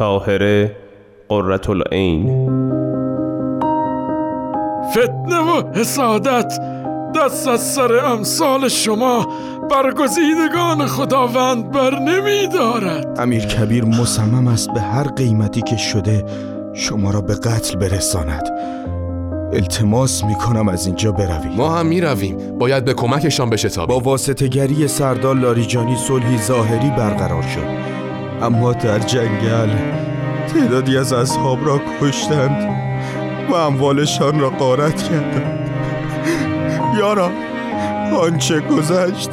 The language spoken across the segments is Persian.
تاهره قررت العین. فتنه و حسادت دست از سر امثال شما برگزیدگان خداوند بر نمی دارد. امیر کبیر مصمم است به هر قیمتی که شده شما را به قتل برساند. التماس می کنم از اینجا بروید ما هم می رویم. باید به کمکشان بشتابیم. با واسطگری سردار لاریجانی صلحی ظاهری برقرار شد. اما در جنگل تعدادی از اصحاب را کشتند و اموالشان را غارت کردند. یارا آنچه گذشت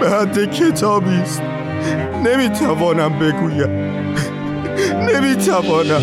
به حد کتابی است. نمی‌توانم بگویم. نمی‌توانم.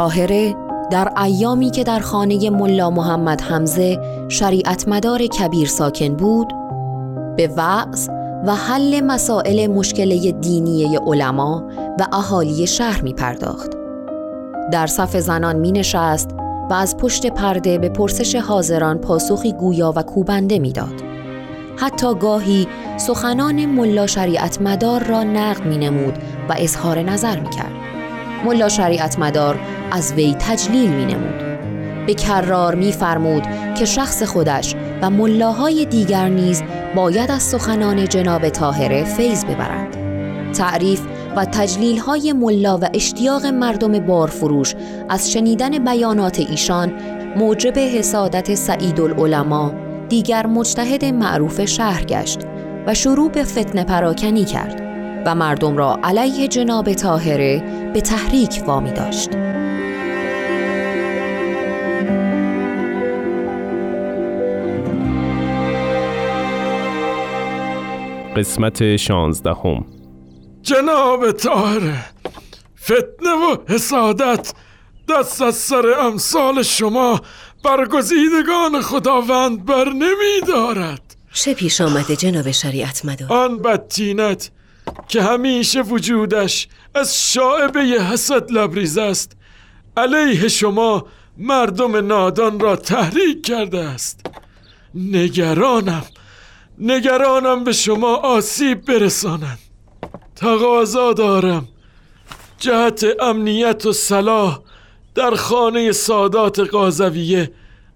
تاهره در ایامی که در خانه ملا محمد حمزه شریعت مدار کبیر ساکن بود به وعظ و حل مسائل مشکله دینی علما و اهالی شهر می پرداخت. در صف زنان می نشست و از پشت پرده به پرسش حاضران پاسخی گویا و کوبنده می‌داد. حتی گاهی سخنان ملا شریعت مدار را نقد می نمود و اظهار نظر می کرد. ملا شریعت مدار از وی تجلیل می نمود. به کرار می فرمود که شخص خودش و ملاهای دیگر نیز باید از سخنان جناب طاهره فیض ببرند. تعریف و تجلیل های ملا و اشتیاق مردم بارفروش از شنیدن بیانات ایشان موجب حسادت سعید العلماء دیگر مجتهد معروف شهر گشت و شروع به فتنه پراکنی کرد و مردم را علیه جناب طاهره به تحریک وامی داشت. قسمت شانزدهم. جناب طاهره فتنه و حسادت دست از سر امثال شما برگزیدگان خداوند بر نمی دارد چه پیش آمده جناب شریعت مدار؟ آن بدتینت که همیشه وجودش از شاعبه حسد لبریز است. علیه شما مردم نادان را تحریک کرده است. نگرانم نگرانم به شما آسیب برسانند تقاضا دارم. جهت امنیت و صلاح در خانه سادات قازویه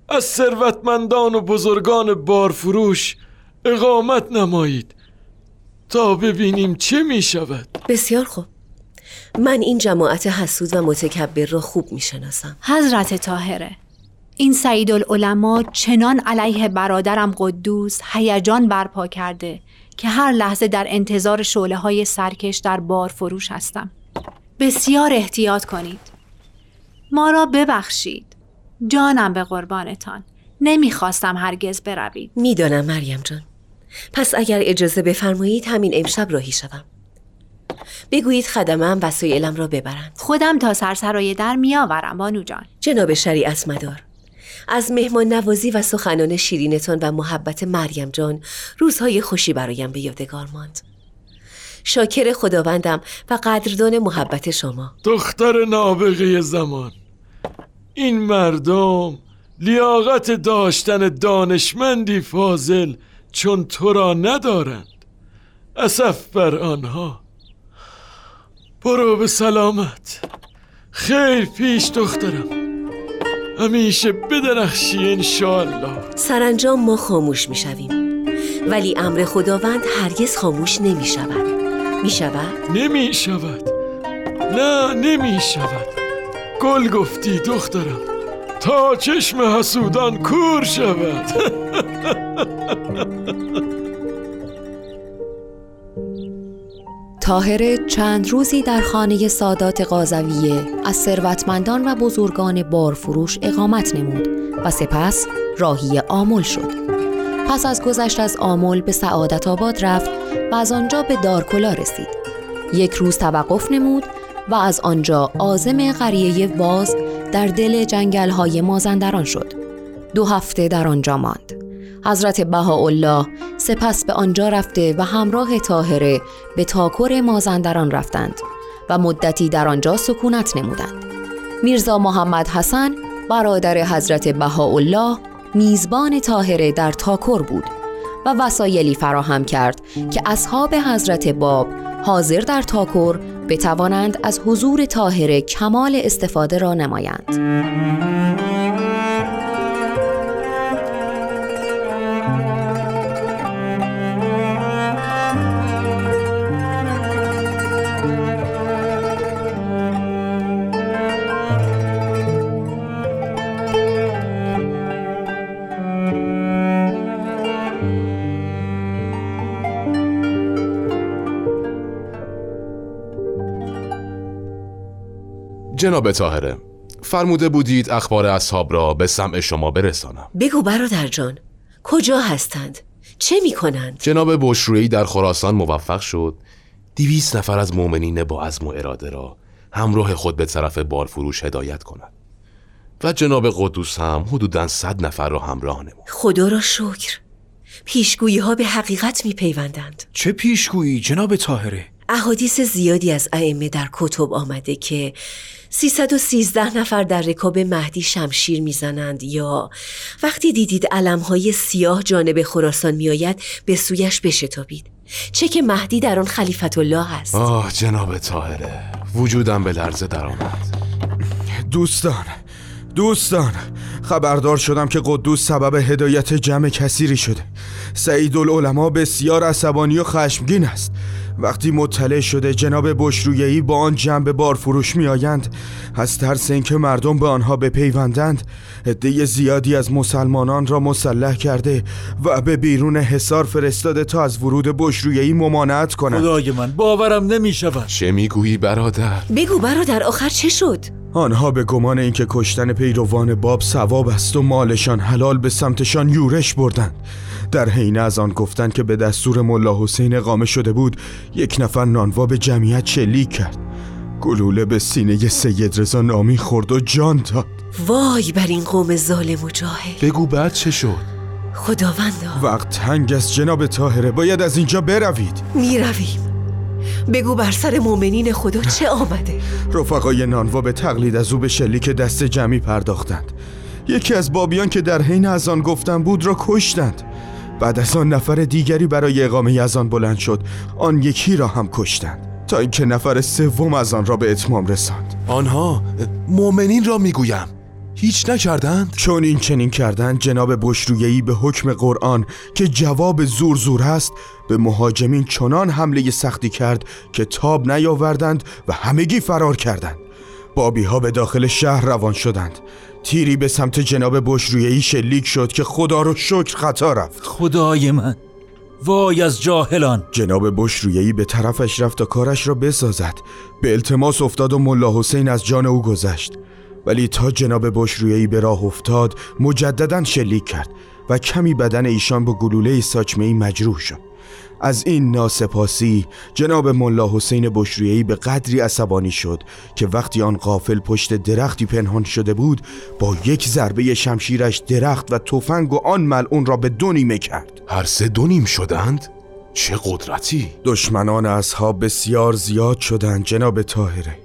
از ثروتمندان و بزرگان بارفروش اقامت نمایید. تا ببینیم چه می شود بسیار خوب. من این جماعت حسود و متکبر را خوب می شناسم حضرت طاهره این سعید العلماء چنان علیه برادرم قدوس هیجان برپا کرده که هر لحظه در انتظار شعله های سرکش در بار فروش هستم. بسیار احتیاط کنید. ما را ببخشید. جانم به قربانتان. نمی‌خواستم هرگز بروید. می‌دانم مریم جان. پس اگر اجازه بفرمایید همین امشب راهی شوم. بگویید خدمم وسایلم را ببرند. خودم تا سرسرای در میآورم بانو جان. جناب شریعت مدار از مهمان نوازی و سخنان شیرینتان و محبت مریم جان روزهای خوشی برایم به یادگار ماند. شاکر خداوندم و قدردان محبت شما. دختر نابغه زمان. این مردم لیاقت داشتن دانشمندی فاضل چون تو را ندارند. اسف بر آنها. برو به سلامت. خیر پیش دخترم. همیشه بدرخشی انشاءالله. سرانجام ما خاموش می شویم ولی امر خداوند هرگز خاموش نمی شود می شود؟ نمی شود نه نمی شود گل گفتی دخترم. تا چشم حسودان کور شود تاهره چند روزی در خانه سادات قازویه از ثروتمندان و بزرگان بارفروش اقامت نمود و سپس راهی آمل شد. پس از گذشت از آمل به سعادت آباد رفت و از آنجا به دارکلا رسید. یک روز توقف نمود و از آنجا آزم قریه واز در دل جنگل های مازندران شد. دو هفته در آنجا ماند. حضرت بهاءالله سپس به آنجا رفته و همراه طاهره به تاکر مازندران رفتند و مدتی در آنجا سکونت نمودند. میرزا محمد حسن برادر حضرت بهاءالله میزبان طاهره در تاکر بود و وسایلی فراهم کرد که اصحاب حضرت باب حاضر در تاکر بتوانند از حضور طاهره کمال استفاده را نمایند. جناب طاهره فرموده بودید اخبار اصحاب را به سمع شما برسانم. بگو برادر جان کجا هستند؟ چه می کنند؟ جناب بشرویی در خراسان موفق شد. دیویس نفر از مؤمنین با عزم و اراده را همراه خود به طرف بارفروش هدایت کند و جناب قدوس هم حدوداً صد نفر را همراه نمود. خدا را شکر. پیشگویی ها به حقیقت می پیوندند چه پیشگویی جناب طاهره؟ احادیث زیادی از ائمه در کتب آمده که 313 نفر در رکاب مهدی شمشیر می‌زنند یا وقتی دیدید علمهای سیاه جانب خراسان میآید به سویش بشتابید. چه که مهدی در آن خلیفت الله است. آه جناب طاهره وجودم به لرزه درآمد دوستان دوستان خبردار شدم که قدوس سبب هدایت جمع کثیری شده. سعید العلماء بسیار عصبانی و خشمگین است. وقتی مطلع شده جناب بشرویهی با آن جنب بارفروش می آیند از ترس اینکه مردم به آنها بپیوندند عده زیادی از مسلمانان را مسلح کرده و به بیرون حصار فرستاده تا از ورود بشرویهی ممانعت کنند خدای من باورم نمی شود چه می‌گویی برادر؟ بگو برادر آخر چه شد؟ آنها به گمان اینکه کشتن پیروان باب ثواب است و مالشان حلال به سمتشان یورش بردند در حین از آن گفتند که به دستور ملا حسین اقامه شده بود یک نفر نانوا به جمعیت شلیک کرد. گلوله به سینه سید رضا نامی خورد و جان داد. وای بر این قوم ظالم و جاهل. بگو بعد چه شد؟ خداوندا وقت تنگ است جناب طاهره باید از اینجا بروید. می رویم بگو بر سر مؤمنین خدا چه آمده. رفقای نانوا به تقلید از او به شلیک دست جمعی پرداختند. یکی از بابیان که در حین از آن گفتن بود را کشتند. بعد از آن نفر دیگری برای اقامه از آن بلند شد. آن یکی را هم کشتند. تا اینکه نفر سوم از آن را به اتمام رساند. آنها مؤمنین را می‌گویم. هیچ نکردند؟ چون این چنین کردن جناب بشرویهی به حکم قرآن که جواب زور زور است به مهاجمین چنان حمله سختی کرد که تاب نیاوردند و همگی فرار کردند. بابی ها به داخل شهر روان شدند. تیری به سمت جناب بشرویهی شلیک شد که خدا رو شکر خطا رفت. خدای من وای از جاهلان. جناب بشرویهی به طرفش رفت تا کارش را بسازد. به التماس افتاد و ملا حسین از جان او گذشت. ولی تا جناب بشرویهی به راه افتاد مجددا شلیک کرد و کمی بدن ایشان با گلوله ساچمه مجروح شد. از این ناسپاسی جناب ملا حسین بشرویهی به قدری عصبانی شد که وقتی آن قافل پشت درختی پنهان شده بود با یک ضربه شمشیرش درخت و تفنگ و آن ملعون را به دو نیمه کرد هر سه دو نیم شدند؟ چه قدرتی؟ دشمنان اصحاب بسیار زیاد شدند جناب طاهره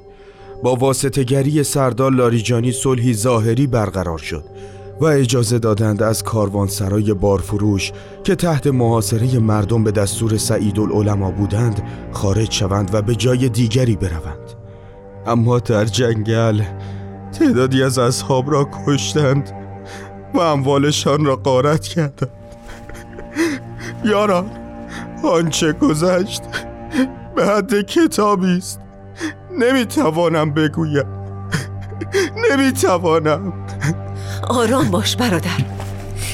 با واسطگری سردار لاریجانی صلحی ظاهری برقرار شد و اجازه دادند از کاروانسرای بارفروش که تحت محاصره مردم به دستور سعید العلماء بودند خارج شوند و به جای دیگری بروند. اما در جنگل تعدادی از اصحاب را کشتند و اموالشان را غارت کردند. یاران آنچه گذشت به حد کتابی است. نمی‌توانم بگویم. نمی‌توانم. آرام باش برادر.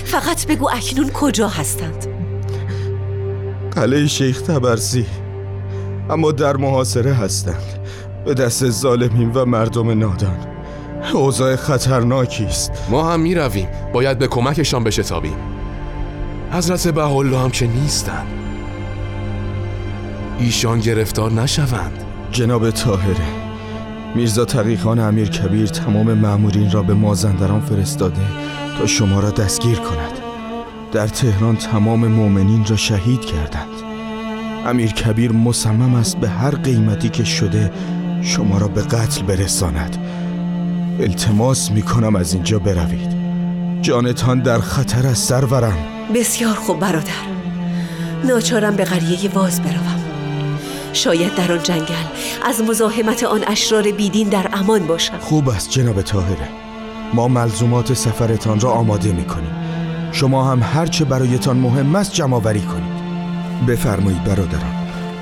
فقط بگو اکنون کجا هستند. قلعه شیخ تبرسی اما در محاصره هستند. به دست ظالمین و مردم نادان. اوضاع خطرناکی است. ما هم می رویم باید به کمکشان بشتابیم. حضرت بهالله هم که نیستند. ایشان گرفتار نشوند. جناب طاهره میرزا تقیخان امیر کبیر تمام مأمورین را به مازندران فرستاده تا شما را دستگیر کند. در تهران تمام مؤمنین را شهید کردند. امیر کبیر مصمم است به هر قیمتی که شده شما را به قتل برساند. التماس می کنم از اینجا بروید. جانتان در خطر است سرورم. بسیار خوب برادر. ناچارم به قریه واز بروم. شاید در آن جنگل. از مزاحمت آن اشرار بیدین در امان باشم. خوب است جناب تاهره ما ملزومات سفرتان را آماده می کنیم شما هم هرچه برایتان مهم است جمع آوری کنید. بفرمایید برادران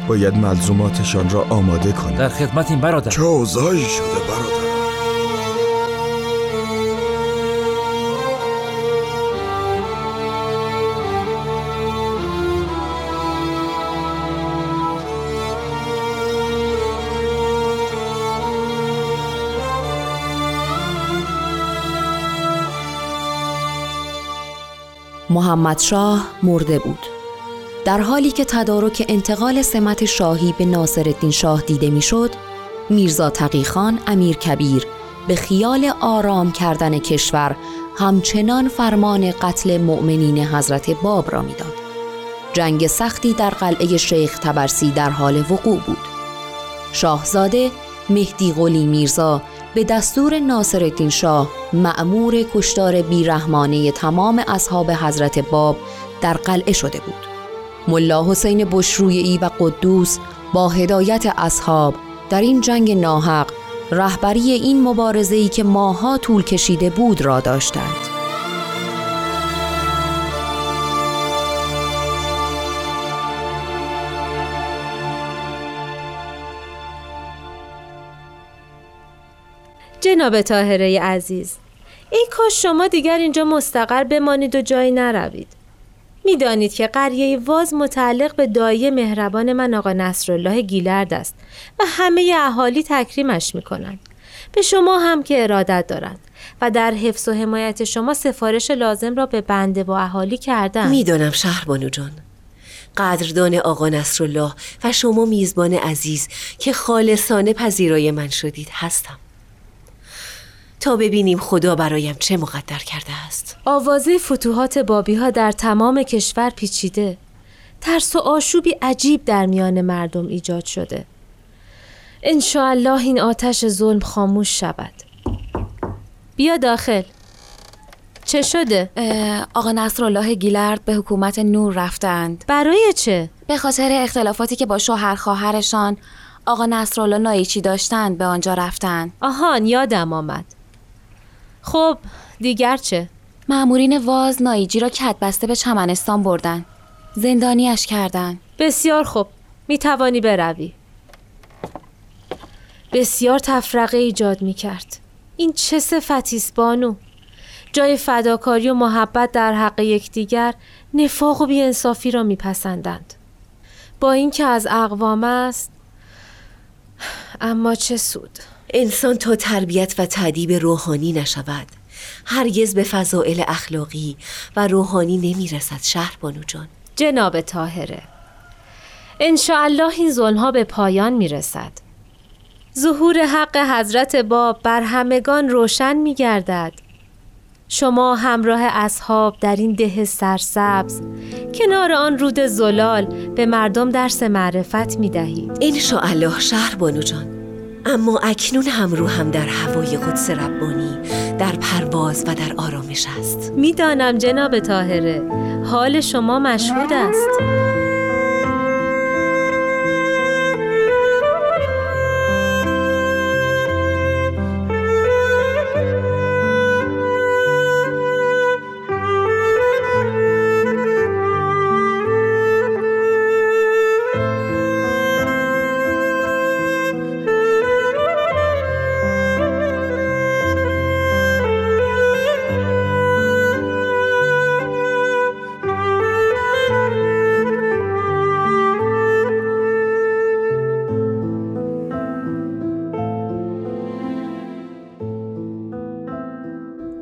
باید ملزوماتشان را آماده کنید در خدمتیم برادر. چه اوضاعی شده برادر؟ محمد شاه مرده بود در حالی که تدارک انتقال سمت شاهی به ناصرالدین شاه دیده می‌شد میرزا تقیخان امیر کبیر به خیال آرام کردن کشور همچنان فرمان قتل مؤمنین حضرت باب را می‌داد. جنگ سختی در قلعه شیخ تبرسی در حال وقوع بود. شاهزاده مهدی قلی میرزا به دستور ناصرالدین شاه مأمور کشتار بیرحمانه تمام اصحاب حضرت باب در قلعه شده بود. ملا حسین بشرویی و قدوس با هدایت اصحاب در این جنگ ناحق رهبری این مبارزه‌ای که ماها طول کشیده بود را داشتند. جناب تاهره عزیز. ای کاش شما دیگر اینجا مستقر بمانید و جایی نروید. می‌دانید که قریه واز متعلق به دایی مهربان من آقا نصرالله گیلرد است و همه اهالی تکریمش می‌کنند. به شما هم که ارادت دارند و در حفظ و حمایت شما سفارش لازم را به بنده و اهالی کردن می‌دانم شهربانو جان قدردان آقا نصرالله و شما میزبان عزیز که خالصانه پذیرای من شدید هستم. تا ببینیم خدا برایم چه مقدر کرده است. آوازه فتوحات بابی ها در تمام کشور پیچیده. ترس و آشوبی عجیب در میان مردم ایجاد شده. انشاءالله این آتش ظلم خاموش شود. بیا داخل. چه شده؟ آقا نصرالله گیلرد به حکومت نور رفتند. برای چه؟ به خاطر اختلافاتی که با شوهر خواهرشان آقا نصرالله نایچی داشتند به آنجا رفتند. آهان یادم آمد. خب دیگر چه؟ معمورین واز نایجی را کت بسته به چمنستان بردن. زندانیش کردن. بسیار خوب می توانی بروی. بسیار تفرقه ایجاد می کرد این چه صفتی است بانو؟ جای فداکاری و محبت در حق یکدیگر نفاق و بیانصافی را میپسندند. با اینکه از اقوام است اما چه سود؟ انسان تا تربیت و تعدیب روحانی نشود. هرگز به فضائل اخلاقی و روحانی نمی‌رسد شهر بانو جان. جناب تاهره انشاءالله این ظلمها به پایان می‌رسد. ظهور حق حضرت باب بر همگان روشن می گردد. شما همراه اصحاب در این ده سرسبز کنار آن رود زلال به مردم درس معرفت می دهید انشاءالله شهر بانو جان. اما اکنون هم رو هم در هوای قدس ربانی در پرواز و در آرامش است. می‌دانم جناب تاهره حال شما مشهود است.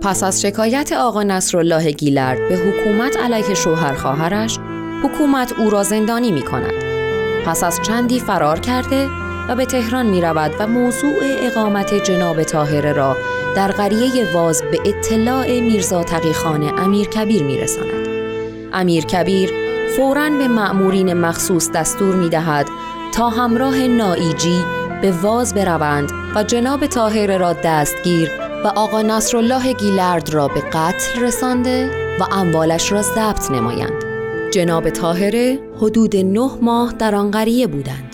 پس از شکایت آقا نصرالله گیلرد به حکومت علیه شوهر خواهرش حکومت او را زندانی می کند. پس از چندی فرار کرده و به تهران می رود و موضوع اقامت جناب تاهره را در قریه واز به اطلاع میرزا تقیخان امیر کبیر می رساند. امیر کبیر فوراً به مأمورین مخصوص دستور می دهد تا همراه نائیجی به واز بروند و جناب تاهر را دستگیر و آقا نصرالله گیلرد را به قتل رسانده و اموالش را ضبط نمایند. جناب تاهره حدود نه ماه در آن قریه بودند.